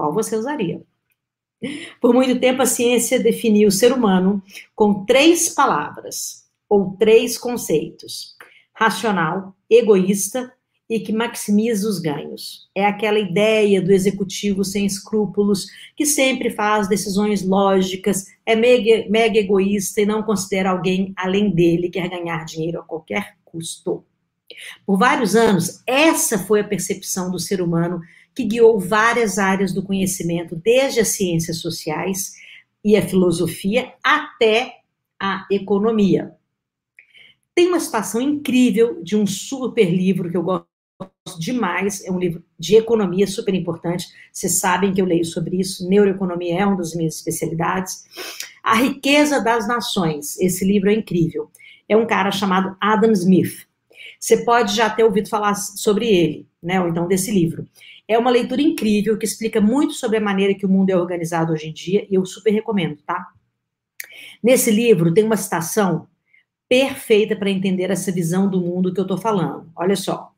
Qual você usaria? Por muito tempo, a ciência definiu o ser humano com três palavras, ou três conceitos: racional, egoísta e que maximiza os ganhos. É aquela ideia do executivo sem escrúpulos, que sempre faz decisões lógicas, é mega, mega egoísta e não considera alguém além dele, quer ganhar dinheiro a qualquer custo. Por vários anos, essa foi a percepção do ser humano que guiou várias áreas do conhecimento, desde as ciências sociais e a filosofia até a economia. Tem uma citação incrível de um super livro que eu gosto demais, é um livro de economia super importante. Vocês sabem que eu leio sobre isso, neuroeconomia é uma das minhas especialidades. A Riqueza das Nações, esse livro é incrível. É um cara chamado Adam Smith. Você pode já ter ouvido falar sobre ele, né? Ou então desse livro. É uma leitura incrível que explica muito sobre a maneira que o mundo é organizado hoje em dia e eu super recomendo, tá? Nesse livro tem uma citação perfeita para entender essa visão do mundo que eu estou falando. Olha só.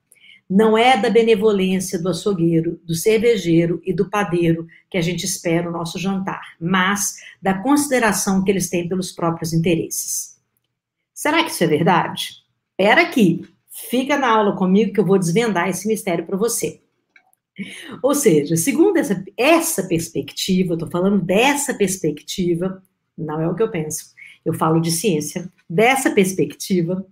Não é da benevolência do açougueiro, do cervejeiro e do padeiro que a gente espera o nosso jantar, mas da consideração que eles têm pelos próprios interesses. Será que isso é verdade? Espera aqui, fica na aula comigo que eu vou desvendar esse mistério para você. Ou seja, segundo essa, essa perspectiva, eu estou falando dessa perspectiva, não é o que eu penso, eu falo de ciência, dessa perspectiva,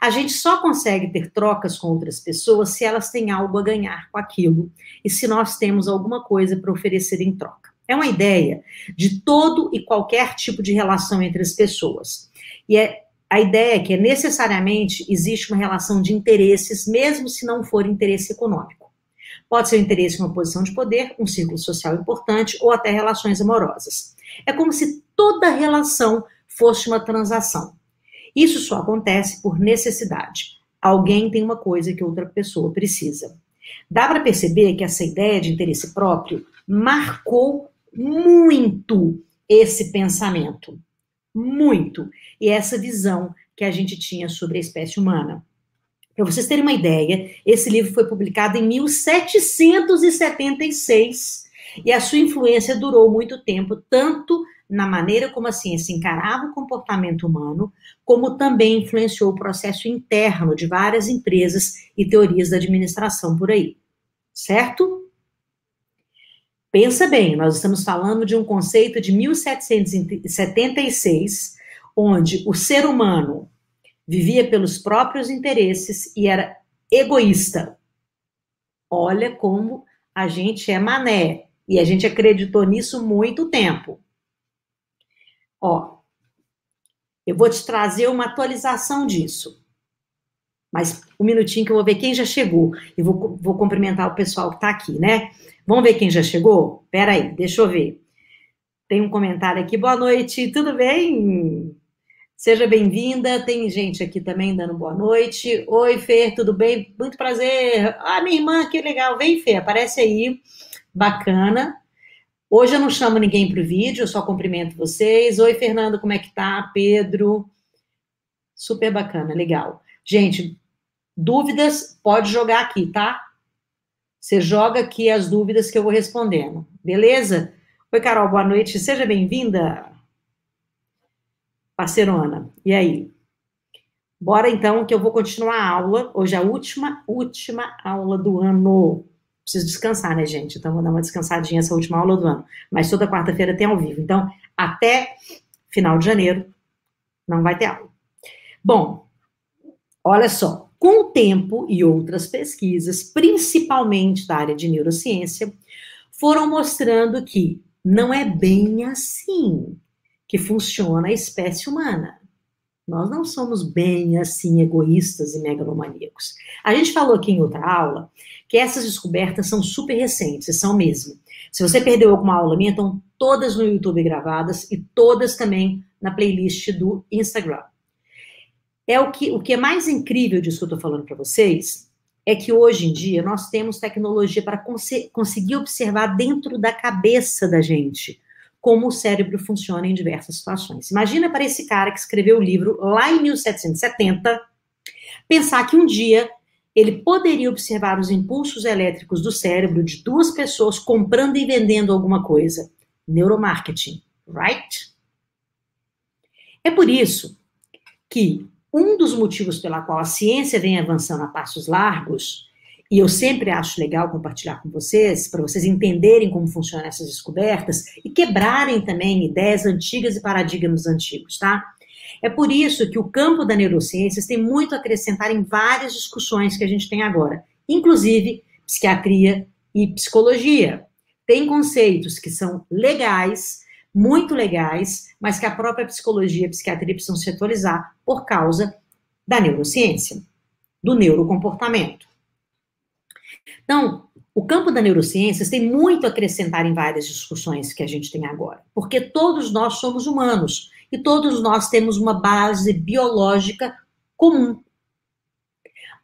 a gente só consegue ter trocas com outras pessoas se elas têm algo a ganhar com aquilo e se nós temos alguma coisa para oferecer em troca. É uma ideia de todo e qualquer tipo de relação entre as pessoas. E é a ideia é que necessariamente existe uma relação de interesses, mesmo se não for interesse econômico. Pode ser o interesse em uma posição de poder, um círculo social importante ou até relações amorosas. É como se toda relação fosse uma transação. Isso só acontece por necessidade. Alguém tem uma coisa que outra pessoa precisa. Dá para perceber que essa ideia de interesse próprio marcou muito esse pensamento. Muito. E essa visão que a gente tinha sobre a espécie humana. Para vocês terem uma ideia, esse livro foi publicado em 1776 e a sua influência durou muito tempo, tanto na maneira como a ciência encarava o comportamento humano, como também influenciou o processo interno de várias empresas e teorias da administração por aí. Certo? Pensa bem, nós estamos falando de um conceito de 1776, onde o ser humano vivia pelos próprios interesses e era egoísta. Olha como a gente é mané. E a gente acreditou nisso muito tempo. Ó, eu vou te trazer uma atualização disso. Mas um minutinho que eu vou ver quem já chegou. E vou, vou cumprimentar o pessoal que está aqui, né? Vamos ver quem já chegou? Pera aí, deixa eu ver. Tem um comentário aqui. Boa noite, tudo bem? Seja bem-vinda. Tem gente aqui também dando boa noite. Oi, Fer, tudo bem? Muito prazer. Ah, minha irmã, que legal. Vem, Fer, aparece aí. Bacana. Hoje eu não chamo ninguém para o vídeo, eu só cumprimento vocês. Oi, Fernando, como é que tá? Pedro. Super bacana, legal. Gente, dúvidas, pode jogar aqui, tá? Você joga aqui as dúvidas que eu vou respondendo, beleza? Oi, Carol, boa noite. Seja bem-vinda parceirona. E aí? Bora então que eu vou continuar a aula. Hoje é a última, última aula do ano. Preciso descansar, né, gente? Então vou dar uma descansadinha essa última aula do ano. Mas toda quarta-feira tem ao vivo. Então, até final de janeiro não vai ter aula. Bom, olha só. Com o tempo e outras pesquisas, principalmente da área de neurociência, foram mostrando que não é bem assim que funciona a espécie humana. Nós não somos bem assim egoístas e megalomaníacos. A gente falou aqui em outra aula que essas descobertas são super recentes, são mesmo. Se você perdeu alguma aula minha, estão todas no YouTube gravadas e todas também na playlist do Instagram. É o que, o que é mais incrível disso que eu estou falando para vocês é que hoje em dia nós temos tecnologia para cons conseguir observar dentro da cabeça da gente como o cérebro funciona em diversas situações. Imagina para esse cara que escreveu o livro lá em 1770, pensar que um dia ele poderia observar os impulsos elétricos do cérebro de duas pessoas comprando e vendendo alguma coisa. Neuromarketing, right? É por isso que um dos motivos pela qual a ciência vem avançando a passos largos, e eu sempre acho legal compartilhar com vocês, para vocês entenderem como funcionam essas descobertas e quebrarem também ideias antigas e paradigmas antigos, tá? É por isso que o campo da neurociências tem muito a acrescentar em várias discussões que a gente tem agora, inclusive psiquiatria e psicologia. Tem conceitos que são legais, muito legais, mas que a própria psicologia e a psiquiatria precisam se atualizar por causa da neurociência, do neurocomportamento. Então, o campo da neurociências tem muito a acrescentar em várias discussões que a gente tem agora, porque todos nós somos humanos e todos nós temos uma base biológica comum.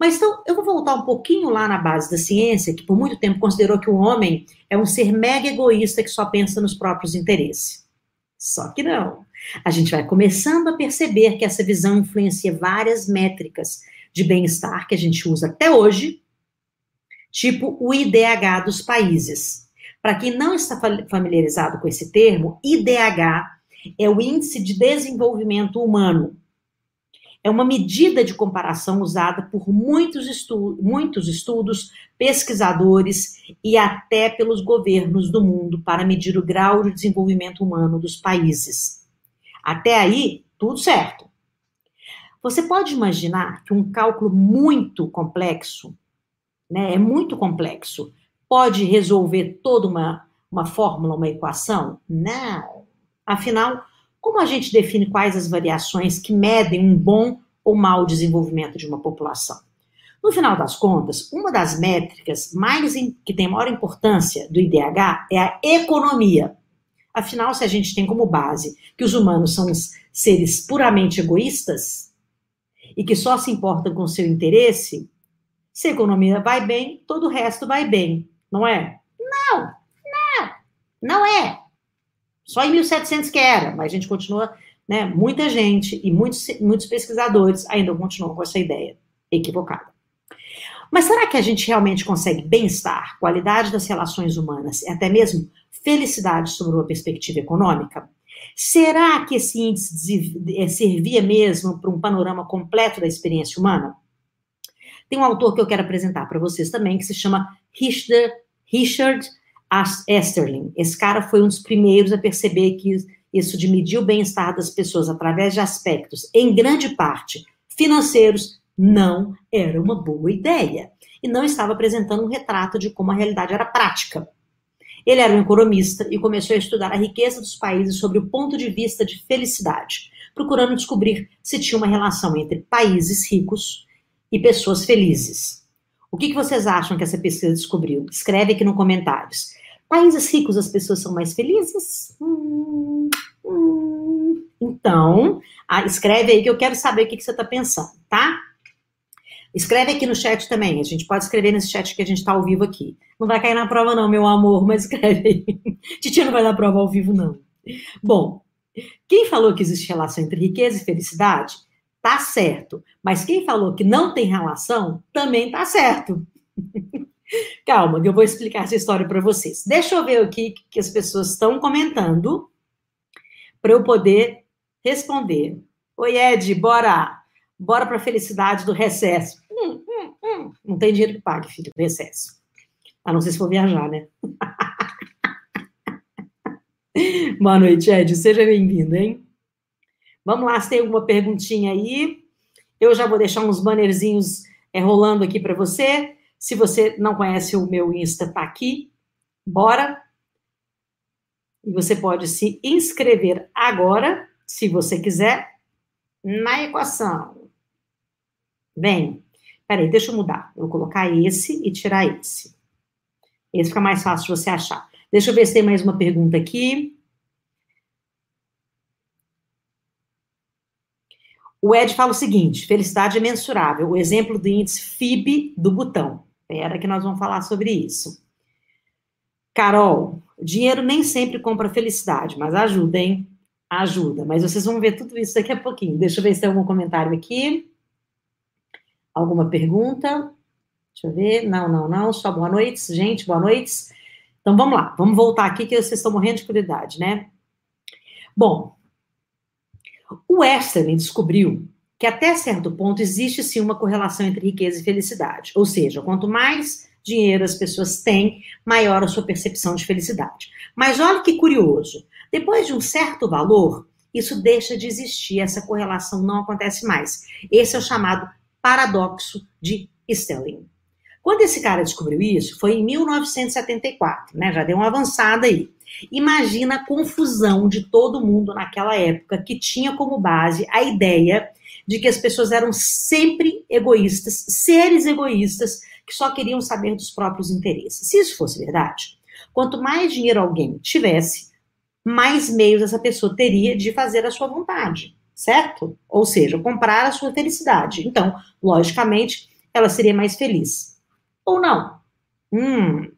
Mas então, eu vou voltar um pouquinho lá na base da ciência, que por muito tempo considerou que o homem é um ser mega egoísta que só pensa nos próprios interesses. Só que não. A gente vai começando a perceber que essa visão influencia várias métricas de bem-estar que a gente usa até hoje, tipo o IDH dos países. Para quem não está familiarizado com esse termo, IDH é o Índice de Desenvolvimento Humano. É uma medida de comparação usada por muitos, estu muitos estudos, pesquisadores e até pelos governos do mundo para medir o grau de desenvolvimento humano dos países. Até aí, tudo certo. Você pode imaginar que um cálculo muito complexo, né, é muito complexo, pode resolver toda uma, uma fórmula, uma equação? Não. Afinal, como a gente define quais as variações que medem um bom ou mau desenvolvimento de uma população? No final das contas, uma das métricas mais que tem maior importância do IDH é a economia. Afinal, se a gente tem como base que os humanos são seres puramente egoístas e que só se importam com seu interesse, se a economia vai bem, todo o resto vai bem, não é? Não, não, não é. Só em 1700 que era, mas a gente continua, né, muita gente e muitos, muitos pesquisadores ainda continuam com essa ideia equivocada. Mas será que a gente realmente consegue bem-estar, qualidade das relações humanas e até mesmo felicidade sobre uma perspectiva econômica? Será que esse índice eh, servia mesmo para um panorama completo da experiência humana? Tem um autor que eu quero apresentar para vocês também, que se chama Richard, Richard Esterling. Esse cara foi um dos primeiros a perceber que isso de medir o bem-estar das pessoas através de aspectos, em grande parte, financeiros, não era uma boa ideia. E não estava apresentando um retrato de como a realidade era prática. Ele era um economista e começou a estudar a riqueza dos países sobre o ponto de vista de felicidade, procurando descobrir se tinha uma relação entre países ricos e pessoas felizes. O que, vocês acham que essa pesquisa descobriu? Escreve aqui nos comentários. Países ricos, as pessoas são mais felizes? Hum, hum. Então, ah, escreve aí que eu quero saber o que, que você está pensando, tá? Escreve aqui no chat também. A gente pode escrever nesse chat que a gente está ao vivo aqui. Não vai cair na prova, não, meu amor, mas escreve aí. Titia não vai dar prova ao vivo, não. Bom, quem falou que existe relação entre riqueza e felicidade, tá certo. Mas quem falou que não tem relação, também tá certo. Calma, que eu vou explicar essa história para vocês. Deixa eu ver aqui que as pessoas estão comentando para eu poder responder. Oi, Ed, bora! Bora para a felicidade do recesso. Hum, hum, hum. Não tem dinheiro que pague, filho, do recesso. A não ser se for viajar, né? Boa noite, Ed. Seja bem-vindo, hein? Vamos lá, se tem alguma perguntinha aí. Eu já vou deixar uns bannerzinhos é, rolando aqui para você. Se você não conhece o meu Insta, tá aqui. Bora! E você pode se inscrever agora, se você quiser, na equação. Bem, peraí, deixa eu mudar. Eu vou colocar esse e tirar esse. Esse fica mais fácil de você achar. Deixa eu ver se tem mais uma pergunta aqui. O Ed fala o seguinte: felicidade é mensurável. O exemplo do índice FIB do botão. Espera que nós vamos falar sobre isso. Carol, dinheiro nem sempre compra felicidade, mas ajuda, hein? Ajuda. Mas vocês vão ver tudo isso daqui a pouquinho. Deixa eu ver se tem algum comentário aqui. Alguma pergunta? Deixa eu ver. Não, não, não. Só boa noite, gente. Boa noite. Então vamos lá. Vamos voltar aqui que vocês estão morrendo de curiosidade, né? Bom, o Westerling descobriu que até certo ponto existe sim uma correlação entre riqueza e felicidade. Ou seja, quanto mais dinheiro as pessoas têm, maior a sua percepção de felicidade. Mas olha que curioso. Depois de um certo valor, isso deixa de existir, essa correlação não acontece mais. Esse é o chamado paradoxo de Stelling. Quando esse cara descobriu isso, foi em 1974, né? Já deu uma avançada aí. Imagina a confusão de todo mundo naquela época que tinha como base a ideia de que as pessoas eram sempre egoístas, seres egoístas que só queriam saber dos próprios interesses. Se isso fosse verdade, quanto mais dinheiro alguém tivesse, mais meios essa pessoa teria de fazer a sua vontade, certo? Ou seja, comprar a sua felicidade. Então, logicamente, ela seria mais feliz. Ou não? Hum.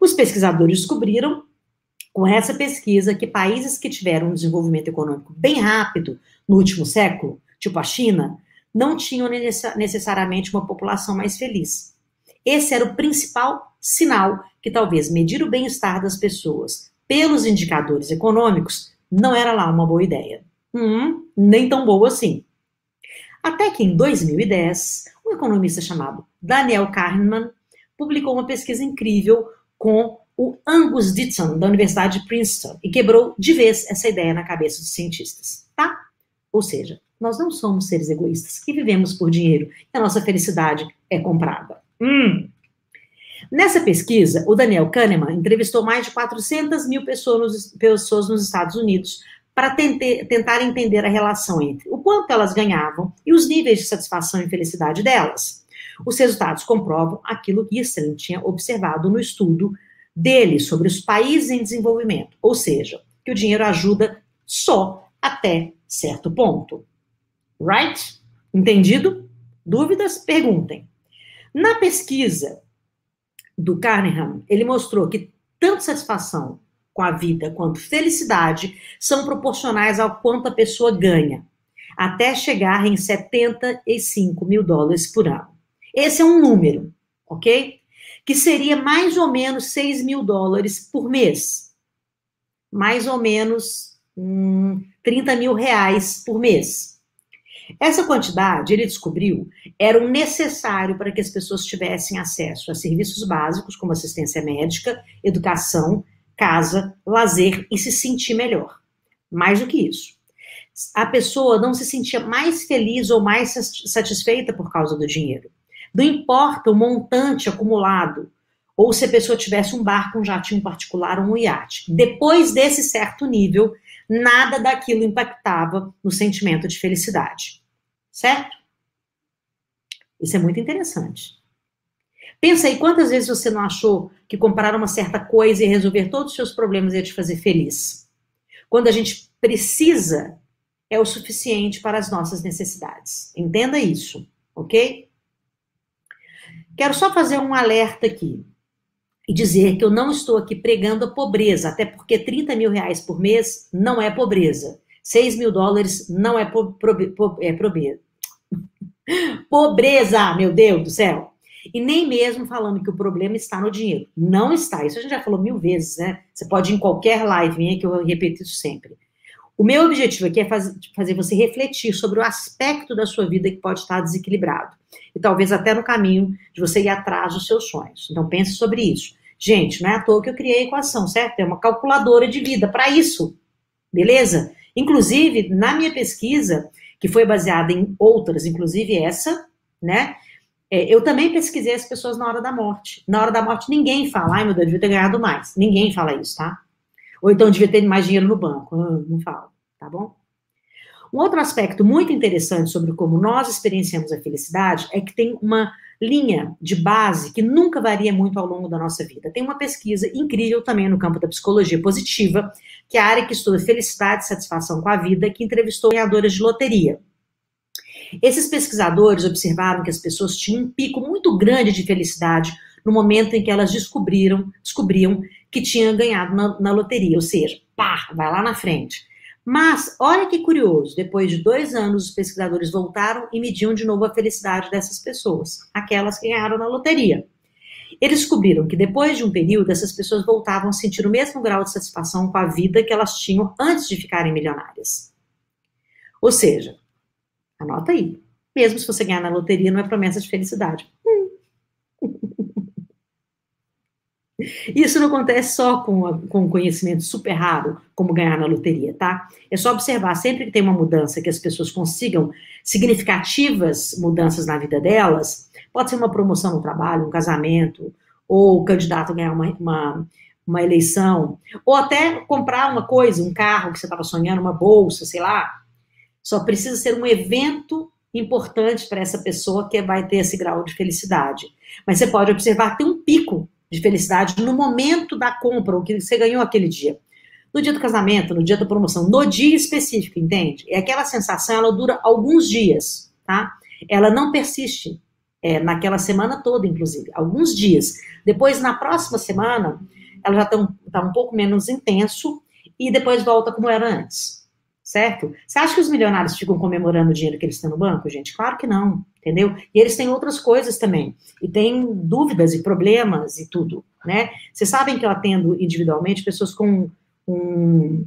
Os pesquisadores descobriram, com essa pesquisa, que países que tiveram um desenvolvimento econômico bem rápido no último século, tipo a China, não tinham necessariamente uma população mais feliz. Esse era o principal sinal que talvez medir o bem-estar das pessoas pelos indicadores econômicos não era lá uma boa ideia. Hum, nem tão boa assim. Até que em 2010, um economista chamado Daniel Kahneman publicou uma pesquisa incrível com o Angus Ditson, da Universidade de Princeton, e quebrou de vez essa ideia na cabeça dos cientistas, tá? Ou seja, nós não somos seres egoístas que vivemos por dinheiro e a nossa felicidade é comprada. Hum. Nessa pesquisa, o Daniel Kahneman entrevistou mais de 400 mil pessoas, nos Estados Unidos para tentar entender a relação entre o quanto elas ganhavam e os níveis de satisfação e felicidade delas. Os resultados comprovam aquilo que Eastern tinha observado no estudo dele sobre os países em desenvolvimento, ou seja, que o dinheiro ajuda só até certo ponto. Right? Entendido? Dúvidas? Perguntem. Na pesquisa do Carnahan, ele mostrou que tanto satisfação com a vida quanto felicidade são proporcionais ao quanto a pessoa ganha, até chegar em 75 mil dólares por ano. Esse é um número, ok? Que seria mais ou menos 6 mil dólares por mês. Mais ou menos hum, 30 mil reais por mês. Essa quantidade, ele descobriu, era um necessário para que as pessoas tivessem acesso a serviços básicos como assistência médica, educação, casa, lazer e se sentir melhor. Mais do que isso. A pessoa não se sentia mais feliz ou mais satisfeita por causa do dinheiro. Não importa o montante acumulado, ou se a pessoa tivesse um barco, um jatinho particular ou um iate. Depois desse certo nível, nada daquilo impactava no sentimento de felicidade. Certo? Isso é muito interessante. Pensa aí quantas vezes você não achou que comprar uma certa coisa e resolver todos os seus problemas ia te fazer feliz? Quando a gente precisa, é o suficiente para as nossas necessidades. Entenda isso, ok? Quero só fazer um alerta aqui e dizer que eu não estou aqui pregando a pobreza, até porque 30 mil reais por mês não é pobreza. 6 mil dólares não é, po, po, po, é pobreza. Pobreza, meu Deus do céu. E nem mesmo falando que o problema está no dinheiro. Não está. Isso a gente já falou mil vezes, né? Você pode ir em qualquer live minha que eu repito isso sempre. O meu objetivo aqui é faz, fazer você refletir sobre o aspecto da sua vida que pode estar desequilibrado. E talvez até no caminho de você ir atrás dos seus sonhos. Então pense sobre isso. Gente, não é à toa que eu criei a equação, certo? É uma calculadora de vida para isso. Beleza? Inclusive, na minha pesquisa, que foi baseada em outras, inclusive essa, né? É, eu também pesquisei as pessoas na hora da morte. Na hora da morte, ninguém fala, ai meu Deus, devia ter ganhado mais. Ninguém fala isso, tá? Ou então devia ter mais dinheiro no banco. Ah, não fala, tá bom? Um outro aspecto muito interessante sobre como nós experienciamos a felicidade é que tem uma linha de base que nunca varia muito ao longo da nossa vida. Tem uma pesquisa incrível também no campo da psicologia positiva, que é a área que estuda felicidade e satisfação com a vida, que entrevistou ganhadoras de loteria. Esses pesquisadores observaram que as pessoas tinham um pico muito grande de felicidade no momento em que elas descobriram, descobriam que tinham ganhado na, na loteria, ou seja, pá, vai lá na frente. Mas, olha que curioso, depois de dois anos, os pesquisadores voltaram e mediam de novo a felicidade dessas pessoas, aquelas que ganharam na loteria. Eles descobriram que depois de um período, essas pessoas voltavam a sentir o mesmo grau de satisfação com a vida que elas tinham antes de ficarem milionárias. Ou seja, anota aí, mesmo se você ganhar na loteria, não é promessa de felicidade. Hum. Isso não acontece só com, a, com conhecimento super raro, como ganhar na loteria, tá? É só observar, sempre que tem uma mudança, que as pessoas consigam significativas mudanças na vida delas, pode ser uma promoção no trabalho, um casamento, ou o candidato ganhar uma, uma, uma eleição, ou até comprar uma coisa, um carro que você estava sonhando, uma bolsa, sei lá. Só precisa ser um evento importante para essa pessoa que vai ter esse grau de felicidade. Mas você pode observar que tem um pico de felicidade no momento da compra, o que você ganhou aquele dia. No dia do casamento, no dia da promoção, no dia específico, entende? É aquela sensação, ela dura alguns dias, tá? Ela não persiste é, naquela semana toda, inclusive, alguns dias. Depois, na próxima semana, ela já está um, tá um pouco menos intenso e depois volta como era antes certo? Você acha que os milionários ficam comemorando o dinheiro que eles têm no banco, gente? Claro que não, entendeu? E eles têm outras coisas também, e têm dúvidas e problemas e tudo, né? Vocês sabem que eu atendo individualmente pessoas com um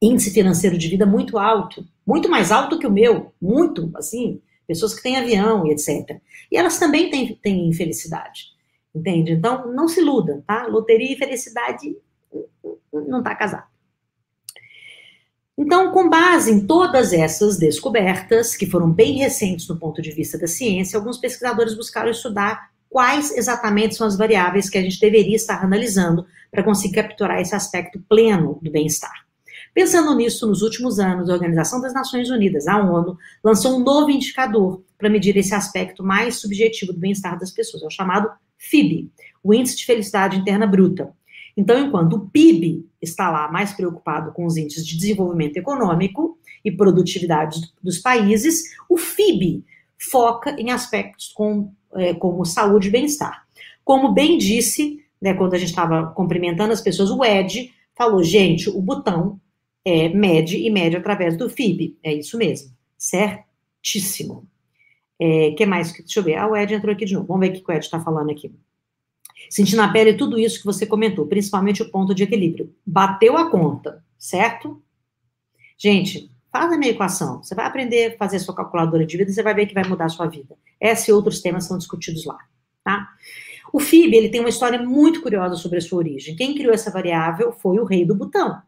índice financeiro de vida muito alto, muito mais alto que o meu, muito, assim, pessoas que têm avião e etc. E elas também têm, têm infelicidade, entende? Então, não se iluda, tá? Loteria e felicidade não tá casado. Então, com base em todas essas descobertas, que foram bem recentes do ponto de vista da ciência, alguns pesquisadores buscaram estudar quais exatamente são as variáveis que a gente deveria estar analisando para conseguir capturar esse aspecto pleno do bem-estar. Pensando nisso, nos últimos anos, a Organização das Nações Unidas, a ONU, lançou um novo indicador para medir esse aspecto mais subjetivo do bem-estar das pessoas, é o chamado FIB, o Índice de Felicidade Interna Bruta. Então, enquanto o PIB está lá mais preocupado com os índices de desenvolvimento econômico e produtividade dos países, o FIB foca em aspectos com, é, como saúde e bem-estar. Como bem disse, né, quando a gente estava cumprimentando as pessoas, o Ed falou, gente, o botão é, mede e mede através do FIB. É isso mesmo. Certíssimo. É, que mais? Deixa eu ver. Ah, o Ed entrou aqui de novo. Vamos ver o que o Ed está falando aqui. Sentir na pele tudo isso que você comentou, principalmente o ponto de equilíbrio. Bateu a conta, certo? Gente, faz a minha equação. Você vai aprender a fazer a sua calculadora de vida e você vai ver que vai mudar a sua vida. Essa e outros temas são discutidos lá, tá? O FIB, ele tem uma história muito curiosa sobre a sua origem. Quem criou essa variável foi o rei do Butão,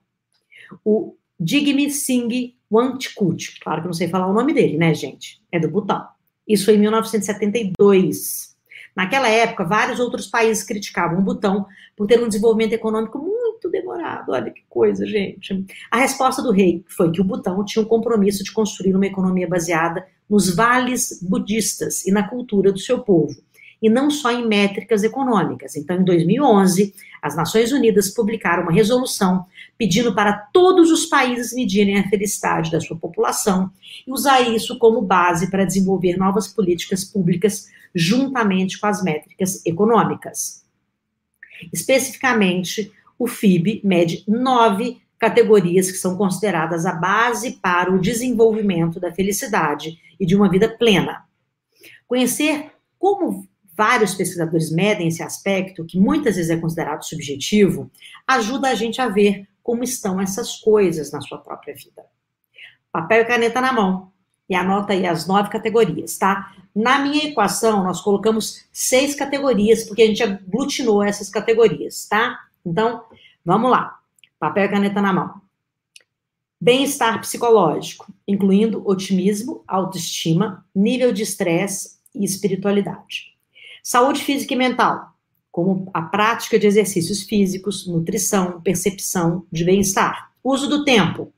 o Jigme Singh Wangchukut. Claro que eu não sei falar o nome dele, né, gente? É do Butão. Isso foi em 1972. Naquela época, vários outros países criticavam o Butão por ter um desenvolvimento econômico muito demorado. Olha que coisa, gente. A resposta do rei foi que o Butão tinha um compromisso de construir uma economia baseada nos vales budistas e na cultura do seu povo, e não só em métricas econômicas. Então, em 2011, as Nações Unidas publicaram uma resolução pedindo para todos os países medirem a felicidade da sua população e usar isso como base para desenvolver novas políticas públicas juntamente com as métricas econômicas. Especificamente, o FIB mede nove categorias que são consideradas a base para o desenvolvimento da felicidade e de uma vida plena. Conhecer como vários pesquisadores medem esse aspecto, que muitas vezes é considerado subjetivo, ajuda a gente a ver como estão essas coisas na sua própria vida. Papel e caneta na mão. E anota aí as nove categorias, tá? Na minha equação, nós colocamos seis categorias, porque a gente aglutinou essas categorias, tá? Então, vamos lá. Papel e caneta na mão. Bem-estar psicológico, incluindo otimismo, autoestima, nível de estresse e espiritualidade. Saúde física e mental, como a prática de exercícios físicos, nutrição, percepção de bem-estar. Uso do tempo,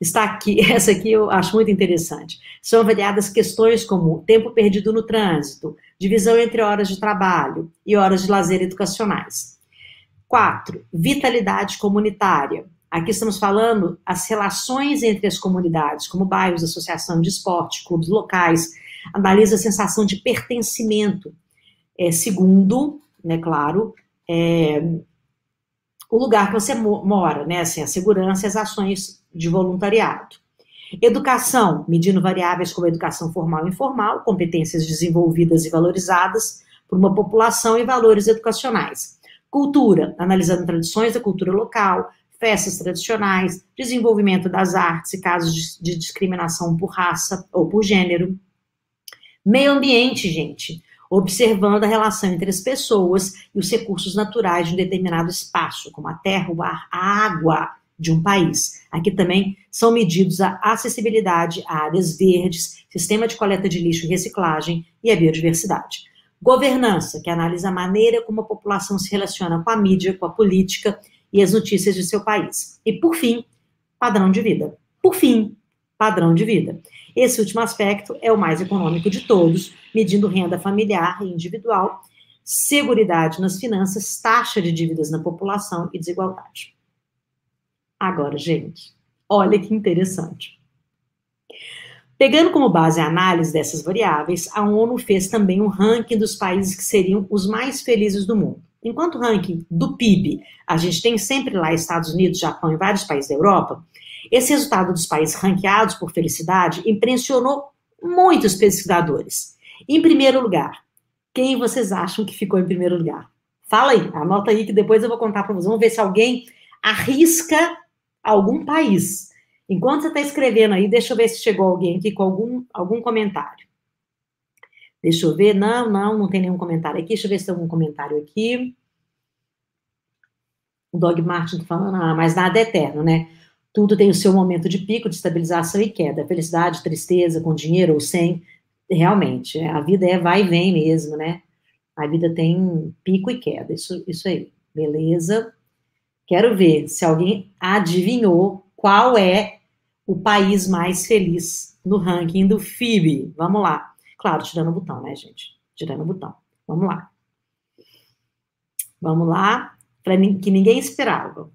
está aqui, essa aqui eu acho muito interessante. São avaliadas questões como tempo perdido no trânsito, divisão entre horas de trabalho e horas de lazer educacionais. Quatro, vitalidade comunitária. Aqui estamos falando as relações entre as comunidades, como bairros, associação de esporte, clubes locais, analisa a sensação de pertencimento. É, segundo, né, claro, é, o lugar que você mora, né? Assim, a segurança e as ações de voluntariado. Educação, medindo variáveis como educação formal e informal, competências desenvolvidas e valorizadas por uma população e valores educacionais. Cultura, analisando tradições da cultura local, festas tradicionais, desenvolvimento das artes e casos de, discriminação por raça ou por gênero. Meio ambiente, gente, observando a relação entre as pessoas e os recursos naturais de um determinado espaço, como a terra, o ar, a água de um país. Aqui também são medidos a acessibilidade a áreas verdes, sistema de coleta de lixo e reciclagem e a biodiversidade. Governança, que analisa a maneira como a população se relaciona com a mídia, com a política e as notícias de seu país. E, por fim, padrão de vida. Por fim, padrão de vida. Esse último aspecto é o mais econômico de todos, medindo renda familiar e individual, seguridade nas finanças, taxa de dívidas na população e desigualdade. Agora, gente, olha que interessante. Pegando como base a análise dessas variáveis, a ONU fez também um ranking dos países que seriam os mais felizes do mundo. Enquanto o ranking do PIB, a gente tem sempre lá Estados Unidos, Japão e vários países da Europa, esse resultado dos países ranqueados por felicidade impressionou muitos pesquisadores. Em primeiro lugar, quem vocês acham que ficou em primeiro lugar? Fala aí, anota aí que depois eu vou contar para vocês. Vamos ver se alguém arrisca algum país. Enquanto você está escrevendo aí, deixa eu ver se chegou alguém aqui com algum, algum comentário. Deixa eu ver. Não, não, não tem nenhum comentário aqui. Deixa eu ver se tem algum comentário aqui. O Dog Martin está falando, ah, mas nada é eterno, né? Tudo tem o seu momento de pico, de estabilização e queda. Felicidade, tristeza, com dinheiro ou sem. Realmente, a vida é vai e vem mesmo, né? A vida tem pico e queda. Isso, isso aí. Beleza. Quero ver se alguém adivinhou qual é o país mais feliz no ranking do FIB. Vamos lá. Claro, tirando o botão, né, gente? Tirando o botão. Vamos lá. Vamos lá, para que ninguém esperava.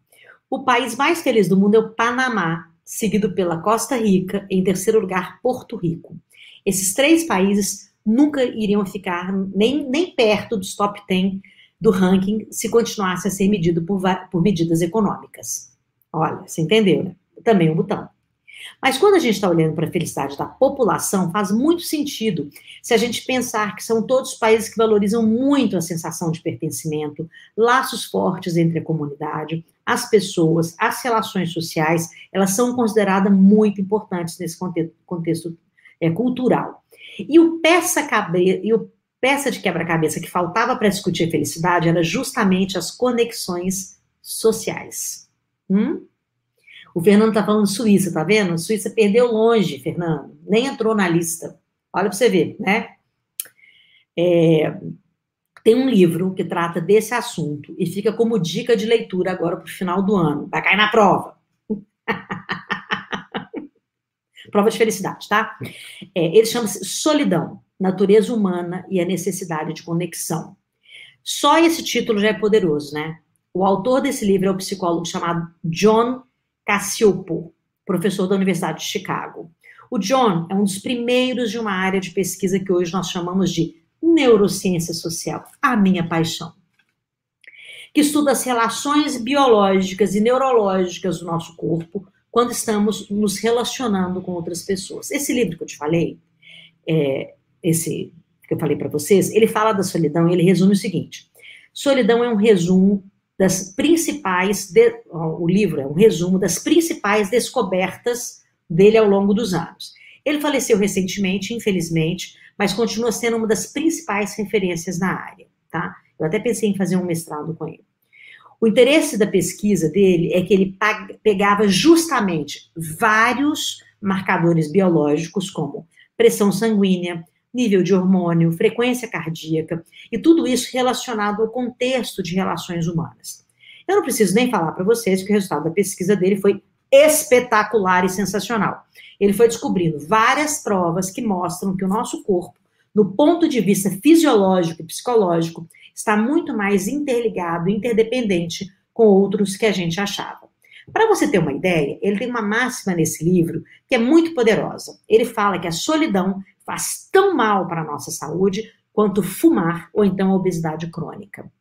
O país mais feliz do mundo é o Panamá, seguido pela Costa Rica, em terceiro lugar, Porto Rico. Esses três países nunca iriam ficar nem, nem perto dos top 10 do ranking se continuasse a ser medido por, por medidas econômicas. Olha, você entendeu, né? Também o um botão. Mas quando a gente está olhando para a felicidade da população, faz muito sentido se a gente pensar que são todos países que valorizam muito a sensação de pertencimento, laços fortes entre a comunidade, as pessoas, as relações sociais, elas são consideradas muito importantes nesse contexto, contexto é, cultural. E o peça cabeça e o peça de quebra-cabeça que faltava para discutir a felicidade era justamente as conexões sociais. Hum? O Fernando está falando Suíça, tá vendo? Suíça perdeu longe, Fernando. Nem entrou na lista. Olha para você ver, né? É, tem um livro que trata desse assunto e fica como dica de leitura agora para o final do ano. Vai cair na prova. prova de felicidade, tá? É, ele chama-se Solidão, Natureza Humana e a Necessidade de Conexão. Só esse título já é poderoso, né? O autor desse livro é o psicólogo chamado John Cassiopo, professor da Universidade de Chicago. O John é um dos primeiros de uma área de pesquisa que hoje nós chamamos de neurociência social, a minha paixão, que estuda as relações biológicas e neurológicas do nosso corpo quando estamos nos relacionando com outras pessoas. Esse livro que eu te falei, é, esse que eu falei para vocês, ele fala da solidão e ele resume o seguinte: solidão é um resumo das principais, de, o livro é um resumo das principais descobertas dele ao longo dos anos. Ele faleceu recentemente, infelizmente, mas continua sendo uma das principais referências na área, tá? Eu até pensei em fazer um mestrado com ele. O interesse da pesquisa dele é que ele pegava justamente vários marcadores biológicos, como pressão sanguínea, nível de hormônio, frequência cardíaca e tudo isso relacionado ao contexto de relações humanas. Eu não preciso nem falar para vocês que o resultado da pesquisa dele foi espetacular e sensacional. Ele foi descobrindo várias provas que mostram que o nosso corpo, no ponto de vista fisiológico e psicológico, está muito mais interligado, interdependente com outros que a gente achava. Para você ter uma ideia, ele tem uma máxima nesse livro que é muito poderosa. Ele fala que a solidão faz tão mal para a nossa saúde quanto fumar ou então a obesidade crônica.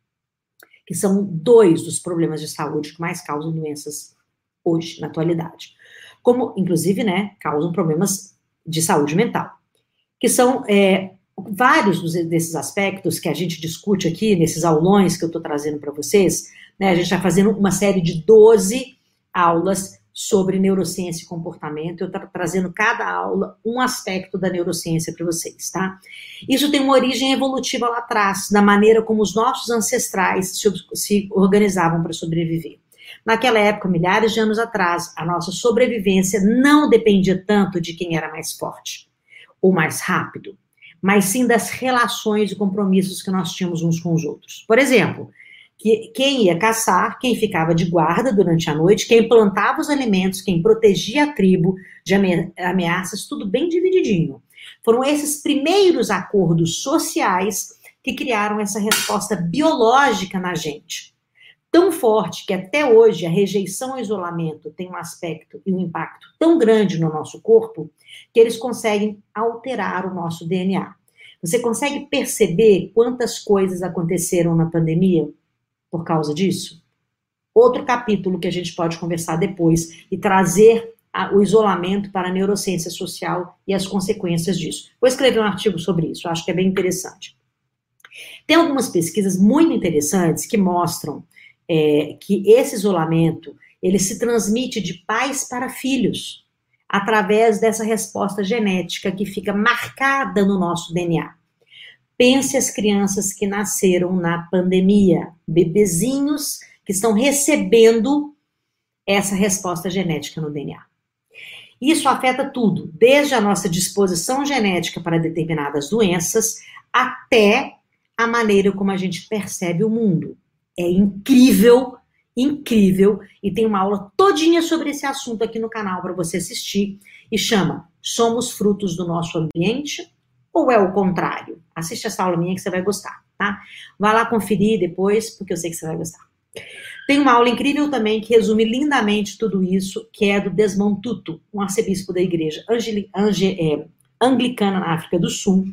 que são dois dos problemas de saúde que mais causam doenças hoje, na atualidade. Como, inclusive, né, causam problemas de saúde mental, que são é, vários desses aspectos que a gente discute aqui, nesses aulões que eu estou trazendo para vocês, né, a gente está fazendo uma série de 12 aulas sobre neurociência e comportamento. Eu estou trazendo cada aula um aspecto da neurociência para vocês, tá? Isso tem uma origem evolutiva lá atrás, na maneira como os nossos ancestrais se, se organizavam para sobreviver. Naquela época, milhares de anos atrás, a nossa sobrevivência não dependia tanto de quem era mais forte ou mais rápido, mas sim das relações e compromissos que nós tínhamos uns com os outros. Por exemplo, que quem ia caçar, quem ficava de guarda durante a noite, quem plantava os alimentos, quem protegia a tribo de ameaças, tudo bem divididinho. Foram esses primeiros acordos sociais que criaram essa resposta biológica na gente. Tão forte que até hoje a rejeição ao isolamento tem um aspecto e um impacto tão grande no nosso corpo que eles conseguem alterar o nosso DNA. Você consegue perceber quantas coisas aconteceram na pandemia? Por causa disso? Outro capítulo que a gente pode conversar depois e trazer a, o isolamento para a neurociência social e as consequências disso. Vou escrever um artigo sobre isso, acho que é bem interessante. Tem algumas pesquisas muito interessantes que mostram é, que esse isolamento ele se transmite de pais para filhos através dessa resposta genética que fica marcada no nosso DNA. Pense as crianças que nasceram na pandemia, bebezinhos que estão recebendo essa resposta genética no DNA. Isso afeta tudo, desde a nossa disposição genética para determinadas doenças até a maneira como a gente percebe o mundo. É incrível, incrível, e tem uma aula todinha sobre esse assunto aqui no canal para você assistir e chama Somos frutos do nosso ambiente ou é o contrário? Assiste essa aula minha que você vai gostar, tá? Vai lá conferir depois, porque eu sei que você vai gostar. Tem uma aula incrível também que resume lindamente tudo isso, que é do Desmond Tutu, um arcebispo da igreja Angeli, Ange, é, anglicana na África do Sul,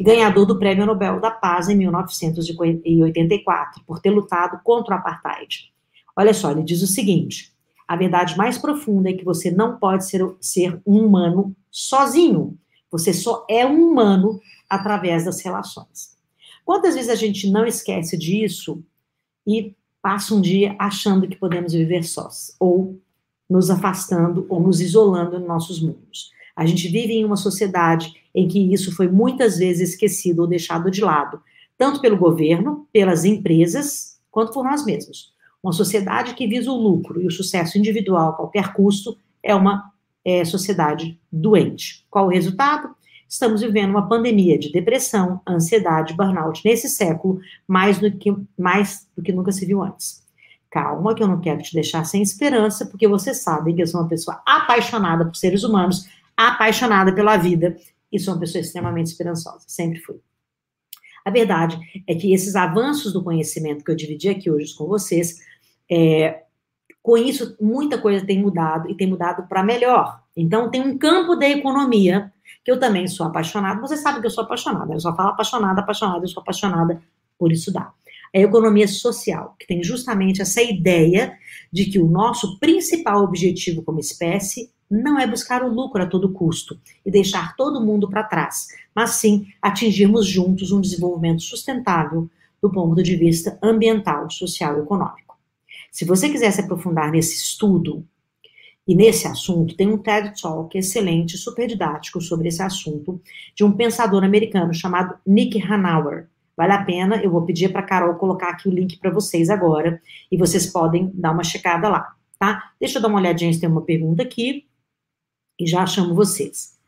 ganhador do Prêmio Nobel da Paz em 1984, por ter lutado contra o apartheid. Olha só, ele diz o seguinte: a verdade mais profunda é que você não pode ser, ser um humano sozinho. Você só é um humano através das relações. Quantas vezes a gente não esquece disso e passa um dia achando que podemos viver sós, ou nos afastando ou nos isolando em nossos mundos? A gente vive em uma sociedade em que isso foi muitas vezes esquecido ou deixado de lado, tanto pelo governo, pelas empresas, quanto por nós mesmos. Uma sociedade que visa o lucro e o sucesso individual a qualquer custo é uma é, sociedade doente. Qual o resultado? Estamos vivendo uma pandemia de depressão, ansiedade, burnout nesse século, mais do que, mais do que nunca se viu antes. Calma, que eu não quero te deixar sem esperança, porque você sabe que eu sou uma pessoa apaixonada por seres humanos, apaixonada pela vida, e sou uma pessoa extremamente esperançosa, sempre fui. A verdade é que esses avanços do conhecimento que eu dividi aqui hoje com vocês é, com isso, muita coisa tem mudado e tem mudado para melhor. Então, tem um campo da economia que eu também sou apaixonada. Você sabe que eu sou apaixonada, eu só falo apaixonada, apaixonada, eu sou apaixonada por estudar. É a economia social, que tem justamente essa ideia de que o nosso principal objetivo como espécie não é buscar o lucro a todo custo e deixar todo mundo para trás, mas sim atingirmos juntos um desenvolvimento sustentável do ponto de vista ambiental, social e econômico. Se você quiser se aprofundar nesse estudo e nesse assunto, tem um TED Talk excelente, super didático sobre esse assunto, de um pensador americano chamado Nick Hanauer. Vale a pena, eu vou pedir para Carol colocar aqui o link para vocês agora, e vocês podem dar uma checada lá, tá? Deixa eu dar uma olhadinha se tem uma pergunta aqui, e já chamo vocês.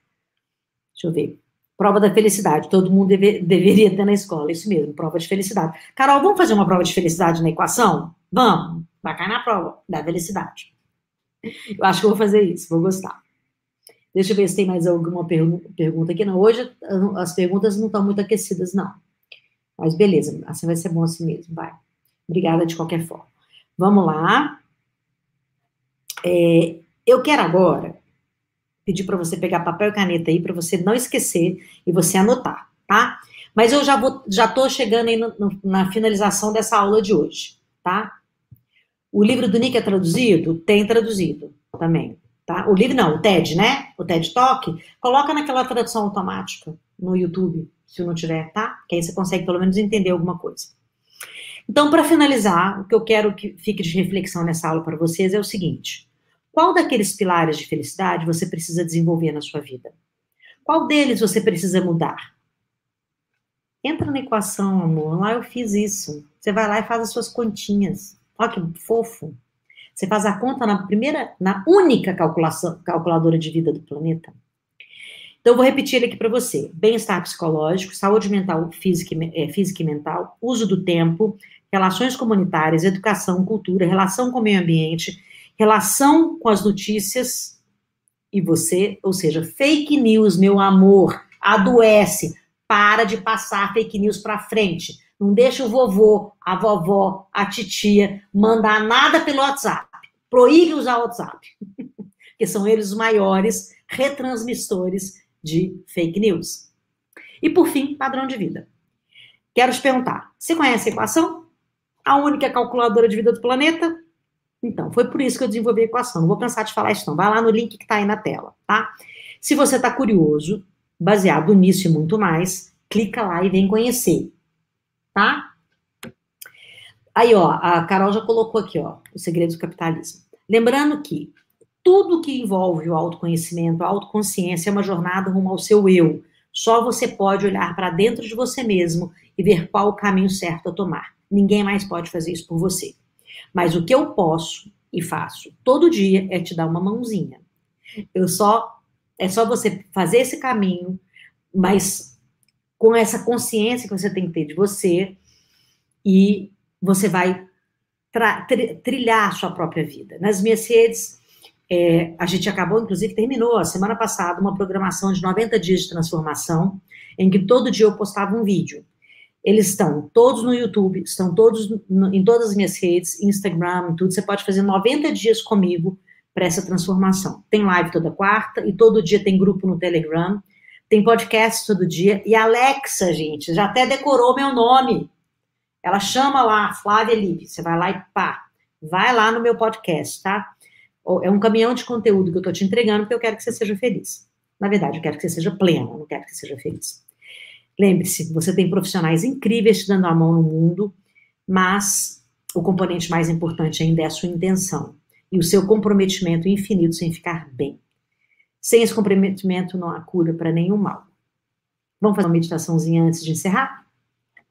Deixa eu ver. Prova da felicidade, todo mundo deve, deveria ter na escola, isso mesmo, prova de felicidade. Carol, vamos fazer uma prova de felicidade na equação? Vamos. Vai cair na prova da felicidade. Eu acho que vou fazer isso, vou gostar. Deixa eu ver se tem mais alguma pergunta aqui. Não, hoje as perguntas não estão muito aquecidas, não. Mas beleza, assim vai ser bom assim mesmo, vai. Obrigada de qualquer forma. Vamos lá. É, eu quero agora pedir para você pegar papel e caneta aí para você não esquecer e você anotar, tá? Mas eu já vou, já estou chegando aí no, no, na finalização dessa aula de hoje. tá? O livro do Nick é traduzido? Tem traduzido também, tá? O livro não, o TED, né? O TED Talk, coloca naquela tradução automática no YouTube, se não tiver, tá? Que aí você consegue pelo menos entender alguma coisa. Então, para finalizar, o que eu quero que fique de reflexão nessa aula para vocês é o seguinte: qual daqueles pilares de felicidade você precisa desenvolver na sua vida? Qual deles você precisa mudar? Entra na equação, amor. Lá eu fiz isso. Você vai lá e faz as suas continhas. Olha que fofo. Você faz a conta na primeira, na única calculação, calculadora de vida do planeta. Então, eu vou repetir ele aqui para você: bem-estar psicológico, saúde mental, física, é, física e mental, uso do tempo, relações comunitárias, educação, cultura, relação com o meio ambiente, relação com as notícias e você, ou seja, fake news, meu amor, adoece. Para de passar fake news para frente. Não deixa o vovô, a vovó, a titia mandar nada pelo WhatsApp. Proíbe usar o WhatsApp. Porque são eles os maiores retransmissores de fake news. E por fim, padrão de vida. Quero te perguntar: você conhece a equação? A única calculadora de vida do planeta? Então, foi por isso que eu desenvolvi a equação. Não vou cansar de falar isso, não. Vai lá no link que está aí na tela, tá? Se você está curioso, baseado nisso e muito mais, clica lá e vem conhecer tá? Aí, ó, a Carol já colocou aqui, ó, o segredo do capitalismo. Lembrando que tudo que envolve o autoconhecimento, a autoconsciência é uma jornada rumo ao seu eu. Só você pode olhar para dentro de você mesmo e ver qual o caminho certo a tomar. Ninguém mais pode fazer isso por você. Mas o que eu posso e faço todo dia é te dar uma mãozinha. Eu só é só você fazer esse caminho, mas com essa consciência que você tem que ter de você e você vai trilhar a sua própria vida. Nas minhas redes, é, a gente acabou, inclusive, terminou a semana passada uma programação de 90 dias de transformação, em que todo dia eu postava um vídeo. Eles estão todos no YouTube, estão todos no, em todas as minhas redes, Instagram, tudo. Você pode fazer 90 dias comigo para essa transformação. Tem live toda quarta e todo dia tem grupo no Telegram tem podcast todo dia. E Alexa, gente, já até decorou meu nome. Ela chama lá, Flávia Live. Você vai lá e pá, vai lá no meu podcast, tá? É um caminhão de conteúdo que eu tô te entregando porque eu quero que você seja feliz. Na verdade, eu quero que você seja pleno, eu não quero que você seja feliz. Lembre-se, você tem profissionais incríveis te dando a mão no mundo, mas o componente mais importante ainda é a sua intenção e o seu comprometimento infinito sem ficar bem. Sem esse comprometimento não há cura para nenhum mal. Vamos fazer uma meditaçãozinha antes de encerrar?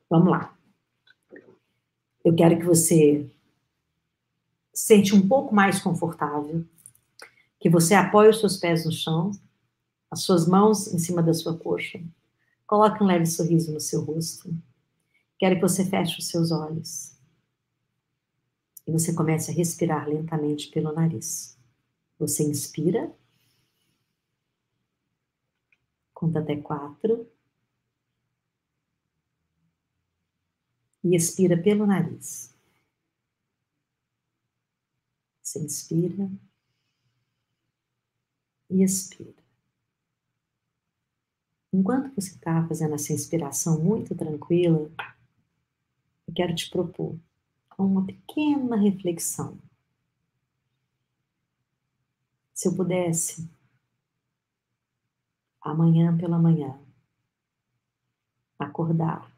Vamos lá. Eu quero que você sente um pouco mais confortável, que você apoie os seus pés no chão, as suas mãos em cima da sua coxa. Coloque um leve sorriso no seu rosto. Quero que você feche os seus olhos. E você comece a respirar lentamente pelo nariz. Você inspira Conta até quatro. E expira pelo nariz. Você inspira e expira. Enquanto você está fazendo essa inspiração muito tranquila, eu quero te propor uma pequena reflexão. Se eu pudesse amanhã pela manhã, acordar,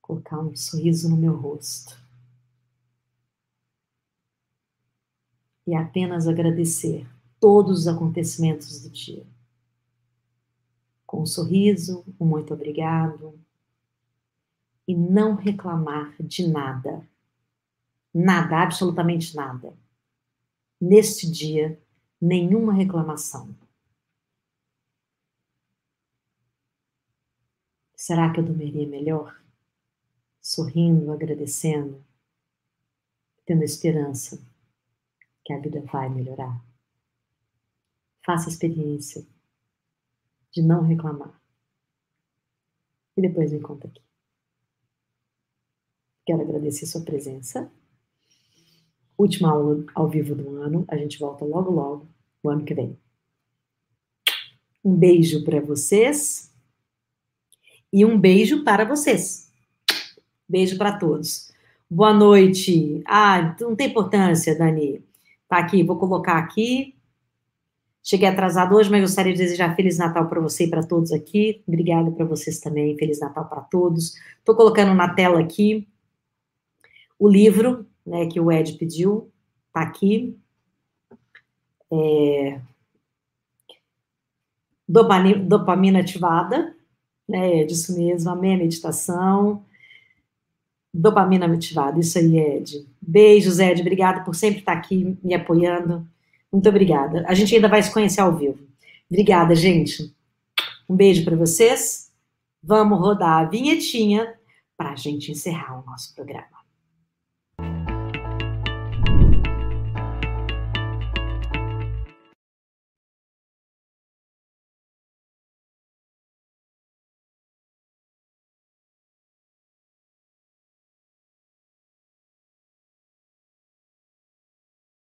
colocar um sorriso no meu rosto e apenas agradecer todos os acontecimentos do dia. Com um sorriso, um muito obrigado e não reclamar de nada. Nada, absolutamente nada. Neste dia, nenhuma reclamação. Será que eu dormiria melhor? Sorrindo, agradecendo, tendo esperança que a vida vai melhorar. Faça a experiência de não reclamar. E depois me conta aqui. Quero agradecer sua presença. Última aula ao vivo do ano. A gente volta logo, logo, no ano que vem. Um beijo para vocês. E um beijo para vocês. Beijo para todos. Boa noite. Ah, não tem importância, Dani. Tá aqui, vou colocar aqui. Cheguei atrasado hoje, mas gostaria de desejar Feliz Natal para você e para todos aqui. Obrigada para vocês também. Feliz Natal para todos. Estou colocando na tela aqui o livro né, que o Ed pediu. Está aqui. É... Dopamina, dopamina ativada? É disso mesmo, amém a meditação. Dopamina ativada, isso aí, Ed. Beijos, Ed. Obrigada por sempre estar aqui me apoiando. Muito obrigada. A gente ainda vai se conhecer ao vivo. Obrigada, gente. Um beijo para vocês. Vamos rodar a vinhetinha para a gente encerrar o nosso programa.